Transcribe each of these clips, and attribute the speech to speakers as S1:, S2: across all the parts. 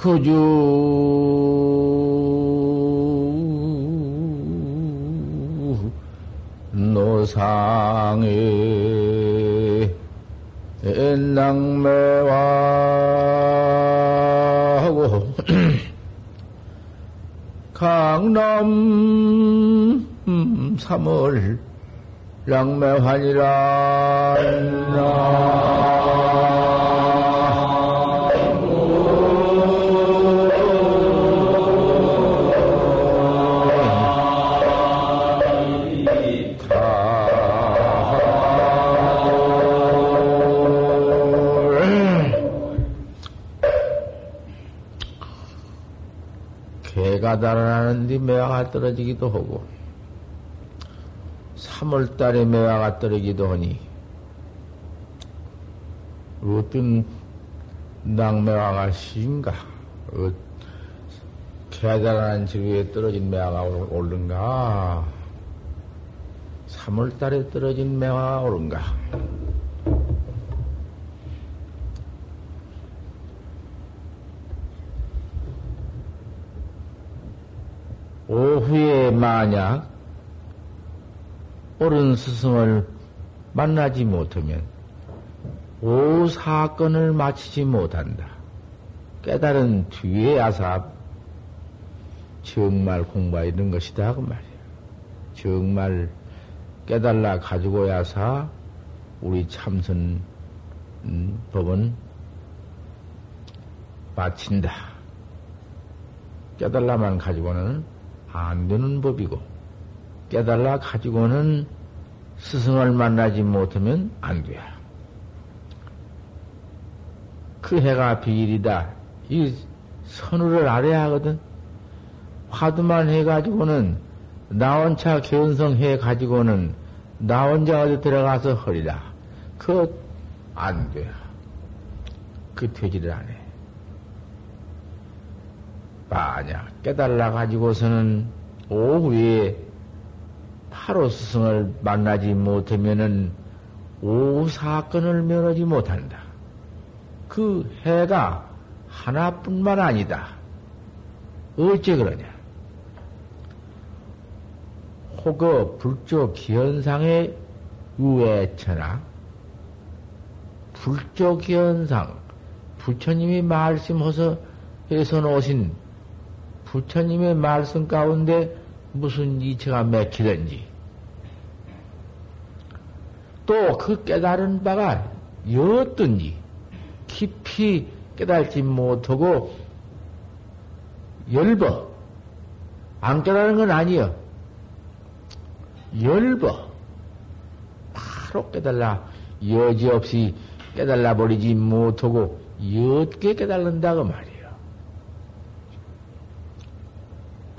S1: 그주. 노상에 낭매화하고 강남 3월 랑매환이라 가 달아나는데 매화가 떨어지기도 하고 3월달에 매화가 떨어지기도 하니 어떤 낙매화가 시인가? 어, 달아난 지구에 떨어진 매화가 오른가? 3월달에 떨어진 매화가 오른가 오후에 만약 옳은 스승을 만나지 못하면 오 사건을 마치지 못한다. 깨달은 뒤에야사 정말 공부가 있는 것이다. 그 말이야. 정말 깨달라 가지고야사 우리 참선 음, 법은 마친다. 깨달라만 가지고는 안 되는 법이고, 깨달라 가지고는 스승을 만나지 못하면 안 돼. 그 해가 비일이다. 이 선우를 알아야 하거든. 화두만 해가지고는, 나 혼자 견성 해가지고는, 나 혼자 어디 들어가서 허리라. 그, 안 돼. 그 되지를 안 해. 만약 깨달라 가지고서는 오후에 바로 스승을 만나지 못하면은 오후 사건을 면하지 못한다. 그 해가 하나뿐만 아니다. 어째 그러냐? 혹여 불조 기현상의 우애처나 불조 기현상 부처님이 말씀해서 해서 놓으신 부처님의 말씀 가운데 무슨 이체가 맥히든지 또 그 깨달은 바가 여든지 깊이 깨달지 못하고 열버 안 깨달은 건 아니여 열버 바로 깨달라 여지없이 깨달라 버리지 못하고 옅게 깨달는다 그 말이야.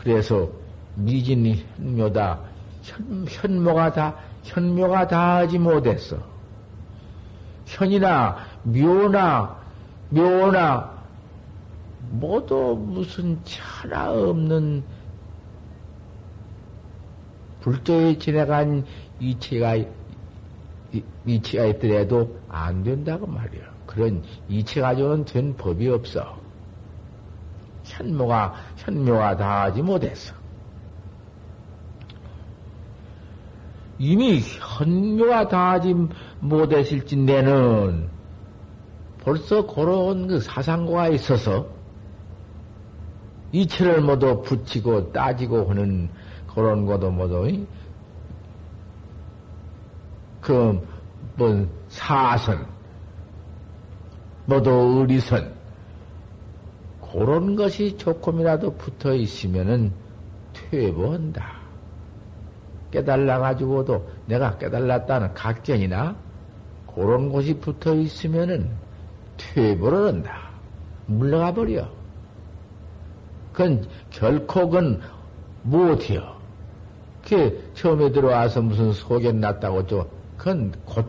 S1: 그래서 미진이 현묘다. 현, 현모가 다, 현묘가 다 하지 못했어. 현이나 묘나, 묘나, 모두 무슨 차나 없는 불조에 지나간 이체가, 이체가 있더라도 안 된다고 말이야. 그런 이체 가지고는 된 법이 없어. 현모가, 현묘가 다 하지 못했어. 이미 현묘가 다 하지 못했을진데는 벌써 그런 그 사상고가 있어서 이체를 모두 붙이고 따지고 하는 그런 것도 모두 그, 뭐, 사선, 모두 의리선, 그런 것이 조금이라도 붙어 있으면은 퇴보한다. 깨달아가지고도 내가 깨달았다는 각견이나 그런 곳이 붙어 있으면은 퇴보를 한다. 물러가 버려. 그건 결코 그건 못해요. 그 처음에 들어와서 무슨 소견 났다고 또 그건 곧,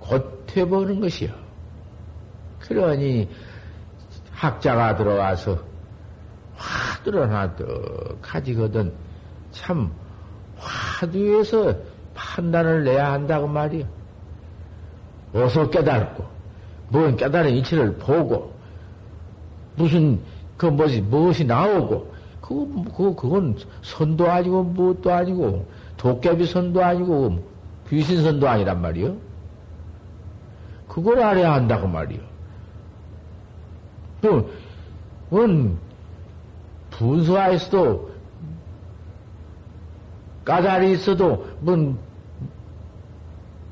S1: 곧 퇴보하는 것이요. 그러니 학자가 들어와서 화두를 하나 떡 가지거든 참 화두에서 판단을 내야 한다고 말이요. 어서 깨달고, 뭔 깨달은 이치를 보고, 무슨, 그 뭐지, 무엇이 나오고, 그거, 그거, 그건 선도 아니고, 무엇도 아니고, 도깨비 선도 아니고, 귀신 선도 아니란 말이요. 그걸 알아야 한다고 말이요. 또, 그건, 분수하에서도, 까다리 있어도, 뭔,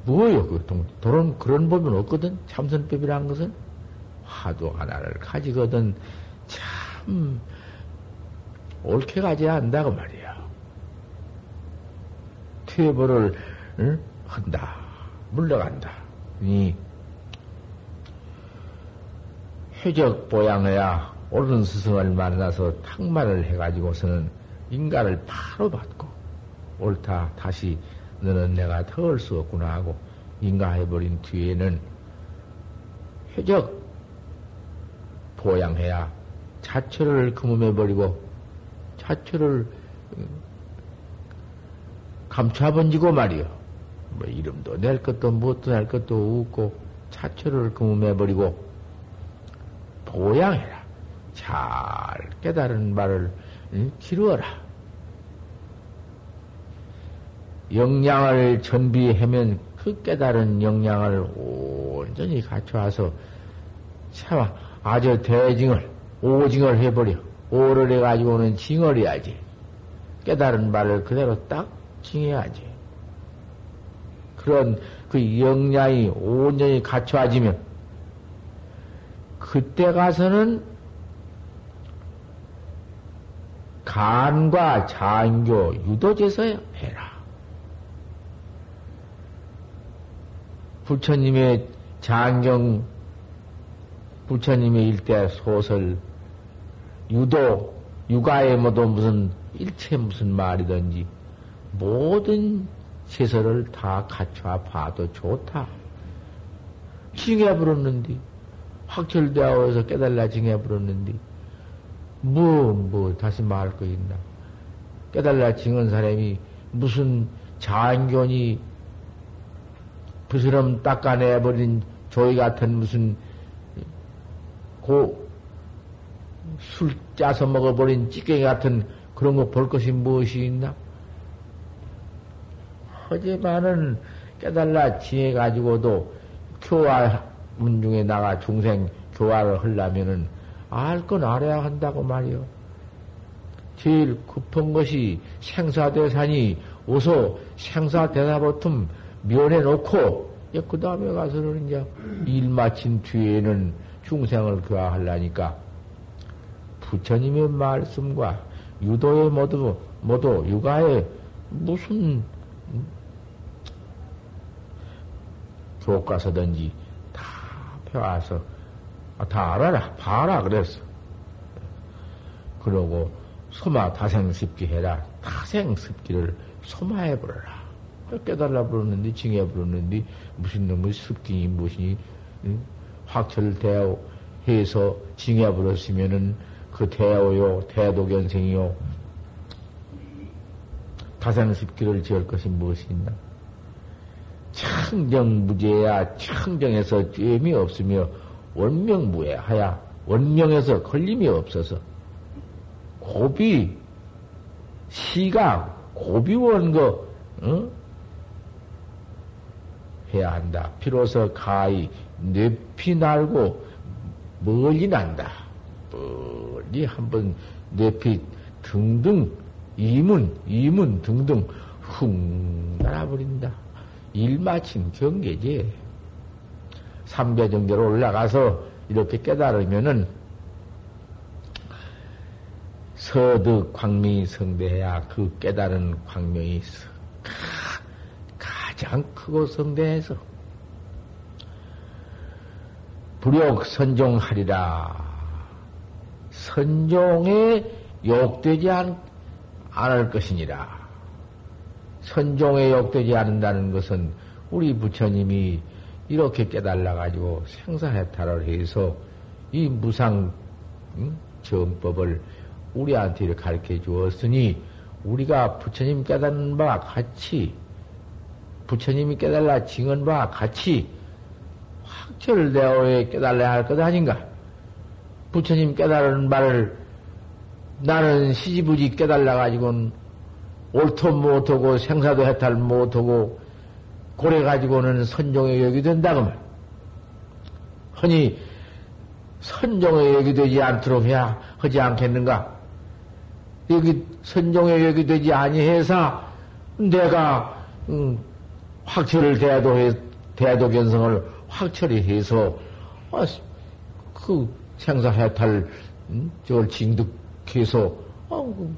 S1: 뭐예요? 그 동, 도런 그런 법은 없거든. 참선법이라는 것은 화두 하나를 가지거든 참 옳게 가져야 한다고 말이야. 퇴보를 응? 한다. 물러간다. 이 회적 보양해야 옳은 스승을 만나서 탁말을 해가지고서는 인가를 바로 받고 옳다 다시 너는 내가 더할수 없구나 하고 인가해버린 뒤에는 회적 보양해야 자처를 금음해버리고 자처를 음, 감춰번지고 말이요. 뭐 이름도 낼 것도 무엇도 낼 것도 없고 자처를 금음해버리고 보양해라. 잘 깨달은 말을 기루어라. 역량을 전비하면 그 깨달은 역량을 온전히 갖춰와서 참 아주 대징을 오징을 해버려 오를 해가지고는 징을 해야지 깨달은 말을 그대로 딱 징해야지 그런 그 역량이 온전히 갖춰와지면 그때 가서는 간과 장교 유도제서 해라. 부처님의 장경, 부처님의 일대 소설, 유도, 육아에 모두 무슨 일체 무슨 말이든지 모든 세설을 다 갖춰 봐도 좋다. 징해버렸는디, 확철되어서 깨달라 징해버렸는디, 뭐, 뭐, 다시 말할 거 있나. 깨달라 징은 사람이 무슨 장견이 부스럼 닦아내버린 조이 같은 무슨 고 술 짜서 먹어버린 찌개기 같은 그런 거 볼 것이 무엇이 있나? 하지만은 깨달라 지해가지고도 교화 문중에 나가 중생 교화를 하려면은 알 건 알아야 한다고 말이요. 제일 급한 것이 생사대산이 어서 생사대사보통 면해 놓고, 그 다음에 가서는 이제 일 마친 뒤에는 중생을 교화하려니까 부처님의 말씀과 유도의 모두, 모두 육아에 무슨 교과서든지 다 펴와서 아, 다 알아라, 봐라, 그랬어. 그러고 소마 다생습기 해라. 다생습기를 소마해 버려라. 깨달라 부르는데 징해 부르는데 무슨 놈의 습기니 무엇이니 응? 확철대오 해서 징해 부르시면은 그 대오요 대도견생이요 다산습기를 지을 것이 무엇이 있나? 청정무죄야 청정에서 죄미 없으며 원명무해하야 원명에서 걸림이 없어서 고비 시각 고비 원거 응? 해야 한다. 비로소 가히 뇌피 날고 멀리 난다. 멀리 한번 뇌피 등등 이문 이문 등등 훅 날아버린다. 일 마친 경계지. 삼배 정도로 올라가서 이렇게 깨달으면은 서득 광명이 성대해야 그 깨달은 광명이 가장 크고 성대해서 불욕 선종하리라. 선종에 욕되지 않, 않을 것이니라. 선종에 욕되지 않는다는 것은 우리 부처님이 이렇게 깨달아가지고 생사해탈을 해서 이 무상 응? 정법을 우리한테 가르쳐 주었으니 우리가 부처님 깨닫는 바와 같이 부처님이 깨달라 징은 바와 같이 확철되어 깨달아야 할 것 아닌가? 부처님 깨달은 말을 나는 시지부지 깨달아가지고는 옳도 못하고 생사도 해탈 못하고 고래 가지고는 선종의 역이 된다고 말. 허니 선종의 역이 되지 않도록 해야 하지 않겠는가? 여기 선종의 역이 되지 아니해서 내가 음, 확철을 대도 대도 견성을 확철히 해서 아, 그 생사 해탈 음, 저걸 징득해서 아, 그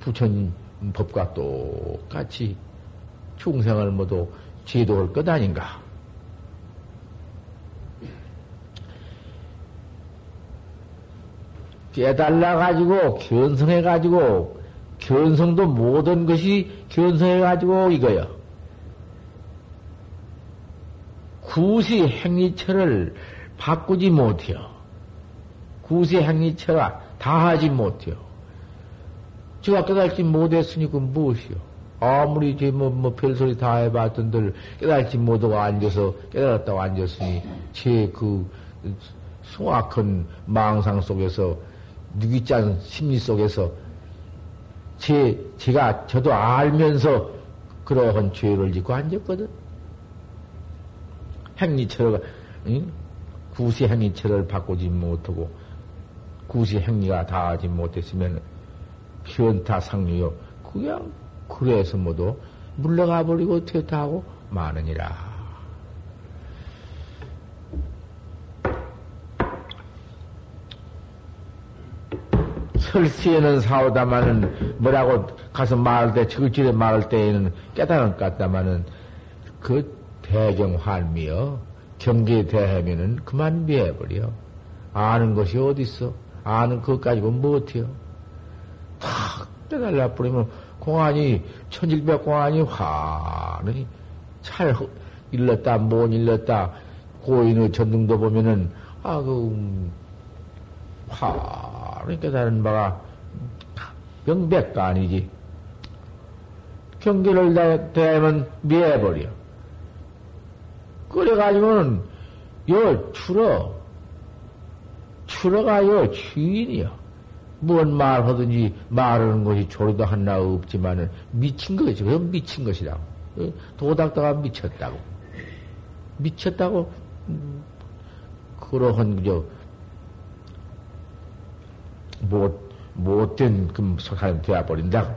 S1: 부처님 법과 똑같이 중생을 모두 제도할 것 아닌가? 깨달아가지고, 견성해가지고, 견성도 모든 것이 견성해가지고 이거요. 구시 행위처를 바꾸지 못해요. 구시 행위처가 다 하지 못해요. 제가 깨달지 못했으니 그 무엇이요? 아무리 제 뭐, 뭐, 별소리 다 해봤던들 깨달지 못하고 앉아서, 깨달았다고 앉았으니, 제 그, 숭악한 망상 속에서, 느끼짠 심리 속에서, 제, 제가, 저도 알면서 그러한 죄를 짓고 앉았거든. 행리처를, 응? 구시 행리처를 바꾸지 못하고, 구시 행리가 다 하지 못했으면, 현타 상류요. 그냥 그래서 모두 물러가 버리고 퇴타하고 마느니라. 설시에는 사오다마는 뭐라고 가서 말할 때, 저질에 말할 때에는 깨달은 것 같다마는 그 대경 환미여 경계에 대하면은 그만 미해버려. 아는 것이 어딨어? 아는 것 가지고 못해요. 탁 깨달라 버리면 공안이 천질백 공안이 환히 잘 일렀다 못 일렀다. 고인의 전등도 보면은 아 그 환히 깨달은 바가 명백가 아니지. 경계를 대하면 미해버려. 그래가지고는 요 추러 추러가 요 주인이요 뭔 말하든지 말하는 것이 조리도 하나 없지만은 미친 것이죠. 그건 미친 것이라고. 도닥다가 미쳤다고. 미쳤다고, 음, 그러한, 그저, 못, 못된 그 사람 되어 버린다.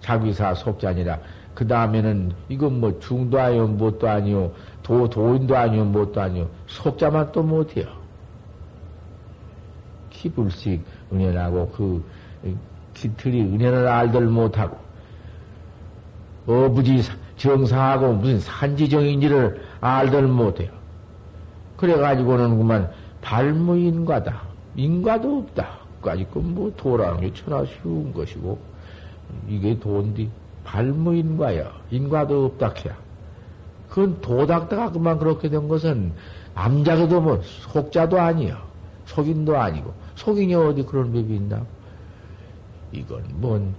S1: 자기사 속자 아니라, 그 다음에는 이건 뭐 중도 아니요, 뭣도 아니요, 도, 도인도 아니요, 뭣도 아니요, 속자만 또 못해요. 기불식 은연하고 그 기틀이 은연을 알들 못하고 어부지 정상하고 무슨 산지정인지를 알들 못해요. 그래가지고는 그만 발무인과다. 인과도 없다. 까지 그뭐 도라는 게 천하 쉬운 것이고 이게 돈디 발무인과야. 인과도 없다 해야. 그건 도닥다가 그만 그렇게 된 것은 암자도 뭐 속자도 아니야. 속인도 아니고 속이냐 어디 그런 법이 있나? 이건 뭔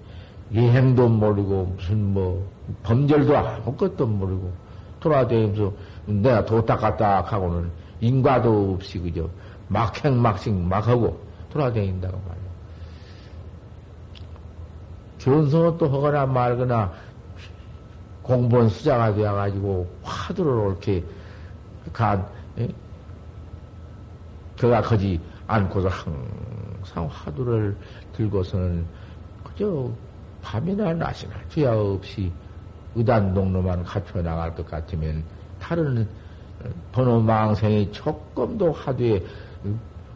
S1: 예행도 모르고 무슨 뭐 범절도 아무것도 모르고 돌아다니면서 내가 도딱갔딱 하고는 인과도 없이 그저 막행막생 막하고 돌아다닌다고 말이야. 견성을 또 하거나 말거나 공부원 수자가 되어가지고 화두를 이렇게 간, 예? 그가 거지 않고서 항상 화두를 들고서는 그저 밤이나 낮이나 죄야 없이 의단동로만 갖춰 나갈 것 같으면 다른 번호 망생이 조금도 화두에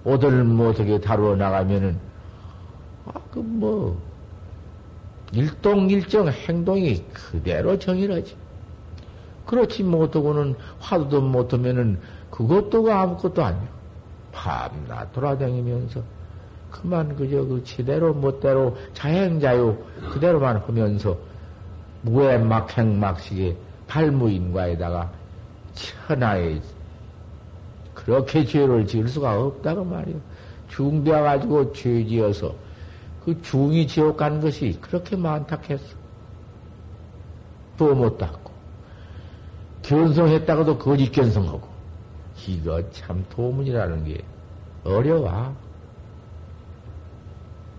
S1: 오들 못하게 다루어 나가면은 아그 뭐 일동일정 행동이 그대로 정일하지. 그렇지 못하고는 화두도 못하면은 그것도 아무것도 아니야. 밤낮 돌아다니면서 그만 그저 그 지대로 멋대로 자행자유 그대로만 하면서 무에 막행막식에 발무인과에다가 천하에 그렇게 죄를 지을 수가 없다고 말이요. 중되어 가지고 죄 지어서 그 중이 지옥 간 것이 그렇게 많다 했어. 또 못 닦고 견성했다가도 거짓 견성하고 이거 참 도문이라는 게 어려워.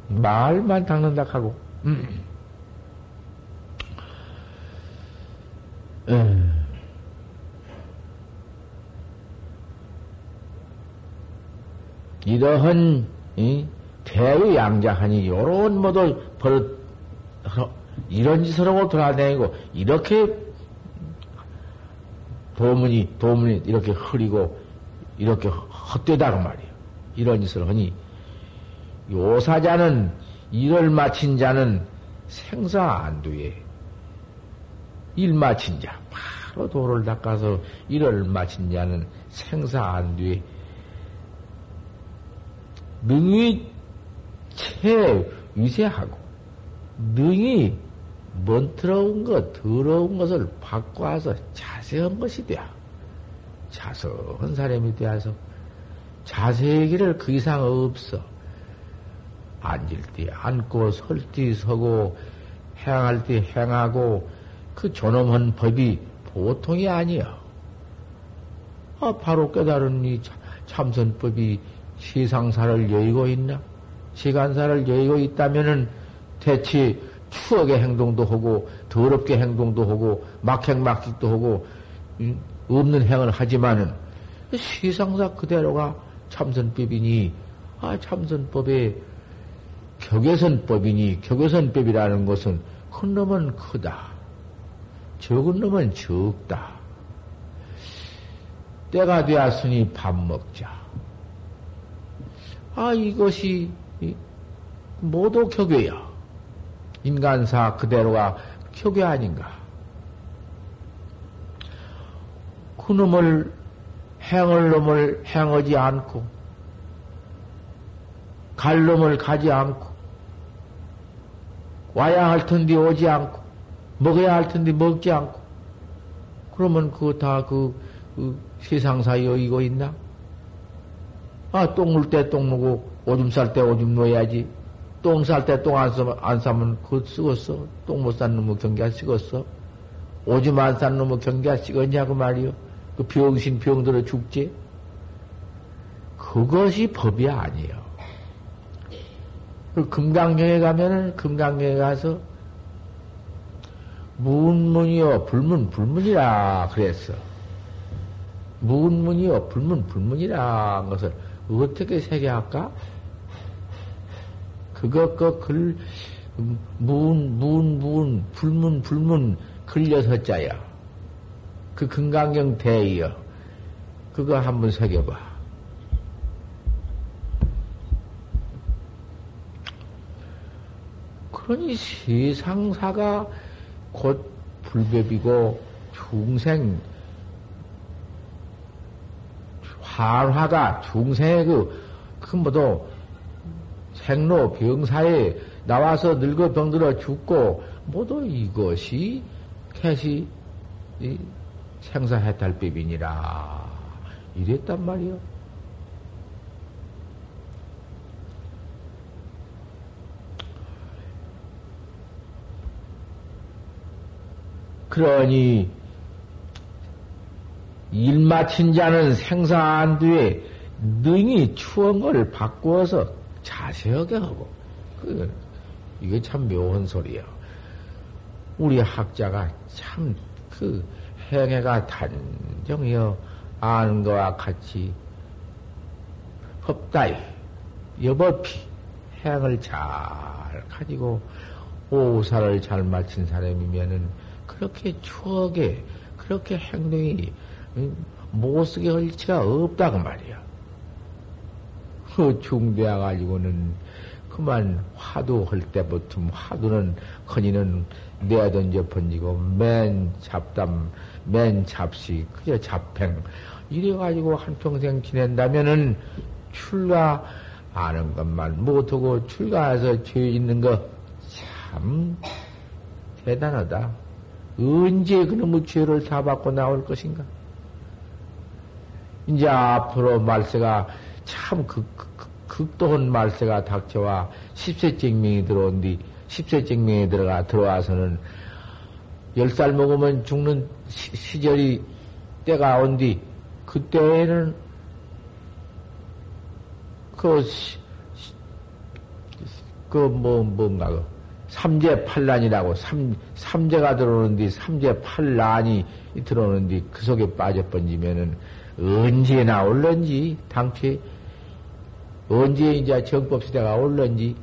S1: 말만 닦는다 하고. 음. 음. 이러한 이, 대의양자하니 요런 모두 버릇 이런 하고 돌아다니고 이렇게 도문이 도문이 이렇게 흐리고 이렇게 헛되다고 말이에요. 이런 짓을 하니 요사자는 일을 마친 자는 생사 안두에 일 마친 자 바로 도를 닦아서 일을 마친 자는 생사 안두에 능히 채 위세하고 능히 먼트러운 것, 더러운 것을 바꿔서 자세한 것이 되어 자석한 사람이 되어서 자세의 길을 그 이상 없어. 앉을 때 앉고 설 때 서고 행할 때 행하고 그 존엄한 법이 보통이 아니야. 아, 바로 깨달은 이 참선법이 세상사를 여의고 있나? 시간사를 여의고 있다면은 대체 추억의 행동도 하고 더럽게 행동도 하고 막행막직도 하고 없는 행을 하지만은 시상사 그대로가 참선법이니 아 참선법의 격외선법이니 격외선법이라는 것은 큰 놈은 크다. 적은 놈은 적다. 때가 되었으니 밥 먹자. 아 이것이 모두 격외야. 인간사 그대로가 격외 아닌가 그놈을 행을 놈을 행하지 않고 갈 놈을 가지 않고 와야 할 텐데 오지 않고 먹어야 할 텐데 먹지 않고 그러면 그거 다그 그 세상사 여의고 있나? 아, 똥 물 때 똥 누고 오줌 쌀 때 오줌 놓아야지. 똥 쌀 때 똥 안 싸면, 안 싸면 그거 쓰겄어. 똥 못 싼 놈의 경계 안 쓰겄어. 오줌 안 싼 놈의 경계 안 쓰겄냐고 말이요. 그 병신 병들어 죽지? 그것이 법이 아니에요. 그 금강경에 가면은 금강경에 가서 문문이요 불문 불문이라 그랬어. 문문이요 불문 불문이라 것을 어떻게 세계할까? 그것 그글 문, 문, 문, 불문, 불문, 글려서 자야. 그 금강경 대이여. 그거 한번 새겨봐. 그러니 세상사가 곧 불법이고 중생 한화가 중생의 그, 그 뭐도 생로 병사에 나와서 늙어 병들어 죽고 모두 이것이 캐시 생사해탈법이니라. 이랬단 말이요. 그러니 일 마친 자는 생사안두에 능히 추억을 바꾸어서 자세하게 하고 그 이게 참 묘한 소리야. 우리 학자가 참그 행해가 단정이여 아는 것과 같이 법다이 여법히 행을 잘 가지고 오사를 잘 마친 사람이면은 그렇게 추억에 그렇게 행동이 못쓰게 할 일치가 없다고 말이야. 그 중대해 가지고는 그만 화두 할 때부터 화두는 허니는 내던져 번지고 맨 잡담 맨 잡시, 그저 잡행. 이래 가지고 한 평생 지낸다면은 출가 아는 것만 못하고 출가해서 죄 있는 거 참 대단하다. 언제 그놈의 죄를 다 받고 나올 것인가? 이제 앞으로 말세가 참 극, 극, 극도한 말세가 닥쳐와 10세 증명이 들어온 뒤, 10세 증명이 들어가, 들어와서는 10살 먹으면 죽는 시, 절이 때가 온 뒤 그때에는 그, 그, 뭐, 뭔가, 그, 삼재 팔란이라고, 삼, 삼재가 들어오는데, 삼재 팔란이 들어오는데, 그 속에 빠져 번지면은, 언제 나올런지, 당최, 언제 이제 정법 시대가 올런지,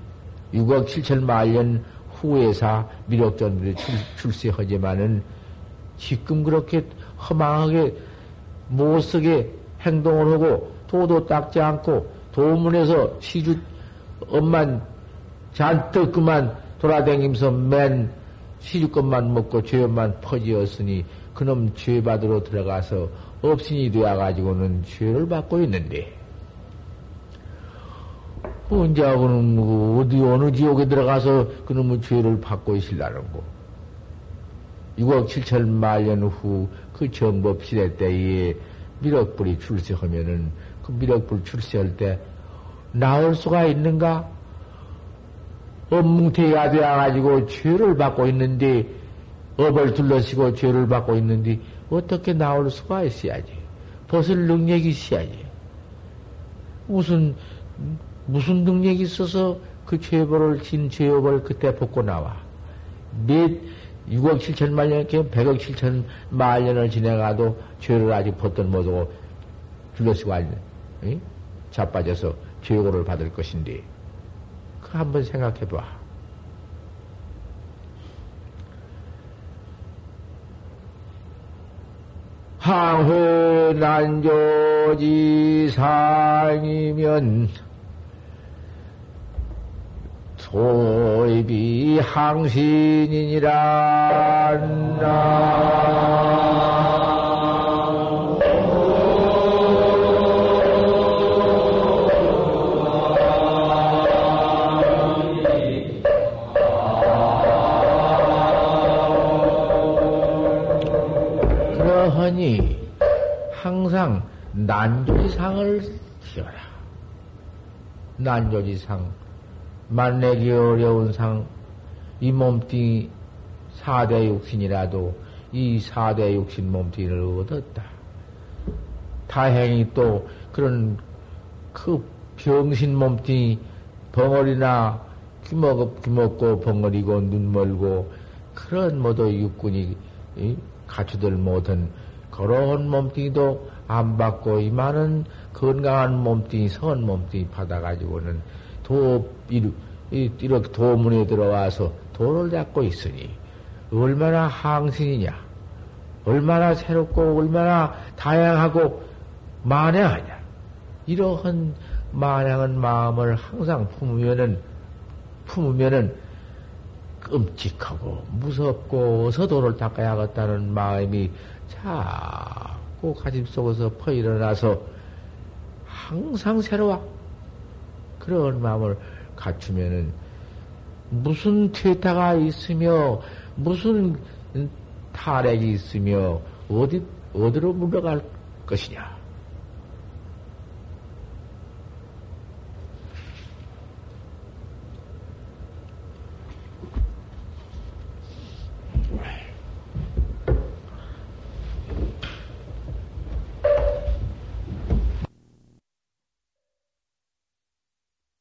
S1: 6억 7천 만 년 후에사 미력전들이 출세하지만은, 지금 그렇게 허망하게 못쓰게 행동을 하고, 도도 닦지 않고, 도문에서 시주, 엄만 잔뜩 그만 돌아다니면서 맨 시주 것만 먹고 죄만 퍼지었으니 그놈 죄 받으러 들어가서 업신이 되어가지고는 죄를 받고 있는데 언제하고는 뭐 어디 어느 지옥에 들어가서 그놈의 죄를 받고 있을라는 거. 6억 7천 만 년 후그 정법 시대 때에 미륵불이 출세하면은 그 미륵불 출세할 때 나올 수가 있는가? 업뭉태가 되어가지고 죄를 받고 있는데, 업을 둘러시고 죄를 받고 있는데, 어떻게 나올 수가 있어야지. 벗을 능력이 있어야지. 무슨, 무슨 능력이 있어서 그 죄벌을 진 죄업을 그때 벗고 나와. 몇 6억 7천만 년, 100억 7천 만 년을 지내가도 죄를 아직 벗던 못하고 둘러시고 앉는, 자빠져서 죄고를 받을 것인데, 그 한번 생각해 봐. 항회 난조지상이면 소입이 항신이니라 그러하니 항상 난조지상을 지어라. 난조지상 만내기 어려운 상, 이 몸뚱이 사대 육신이라도 이 사대 육신 몸뚱이를 얻었다. 다행히 또 그런 그 병신 몸뚱이 벙어리나 귀먹, 귀먹고 벙어리고 눈 멀고 그런 모두 육군이 갖추들 못한 그런 몸뚱이도 안 받고 이 많은 건강한 몸뚱이, 선 몸뚱이 받아가지고는 도, 이렇게 도문에 들어와서 도를 닦고 있으니 얼마나 항신이냐, 얼마나 새롭고 얼마나 다양하고 만행하냐. 이러한 만행한 마음을 항상 품으면은, 품으면은 끔찍하고 무섭고 어서 도를 닦아야겠다는 마음이 자꾸 가슴 속에서 퍼 일어나서 항상 새로워. 그런 마음을 갖추면은 무슨 퇴타가 있으며 무슨 탈핵이 있으며 어디 어디로 물러갈 것이냐.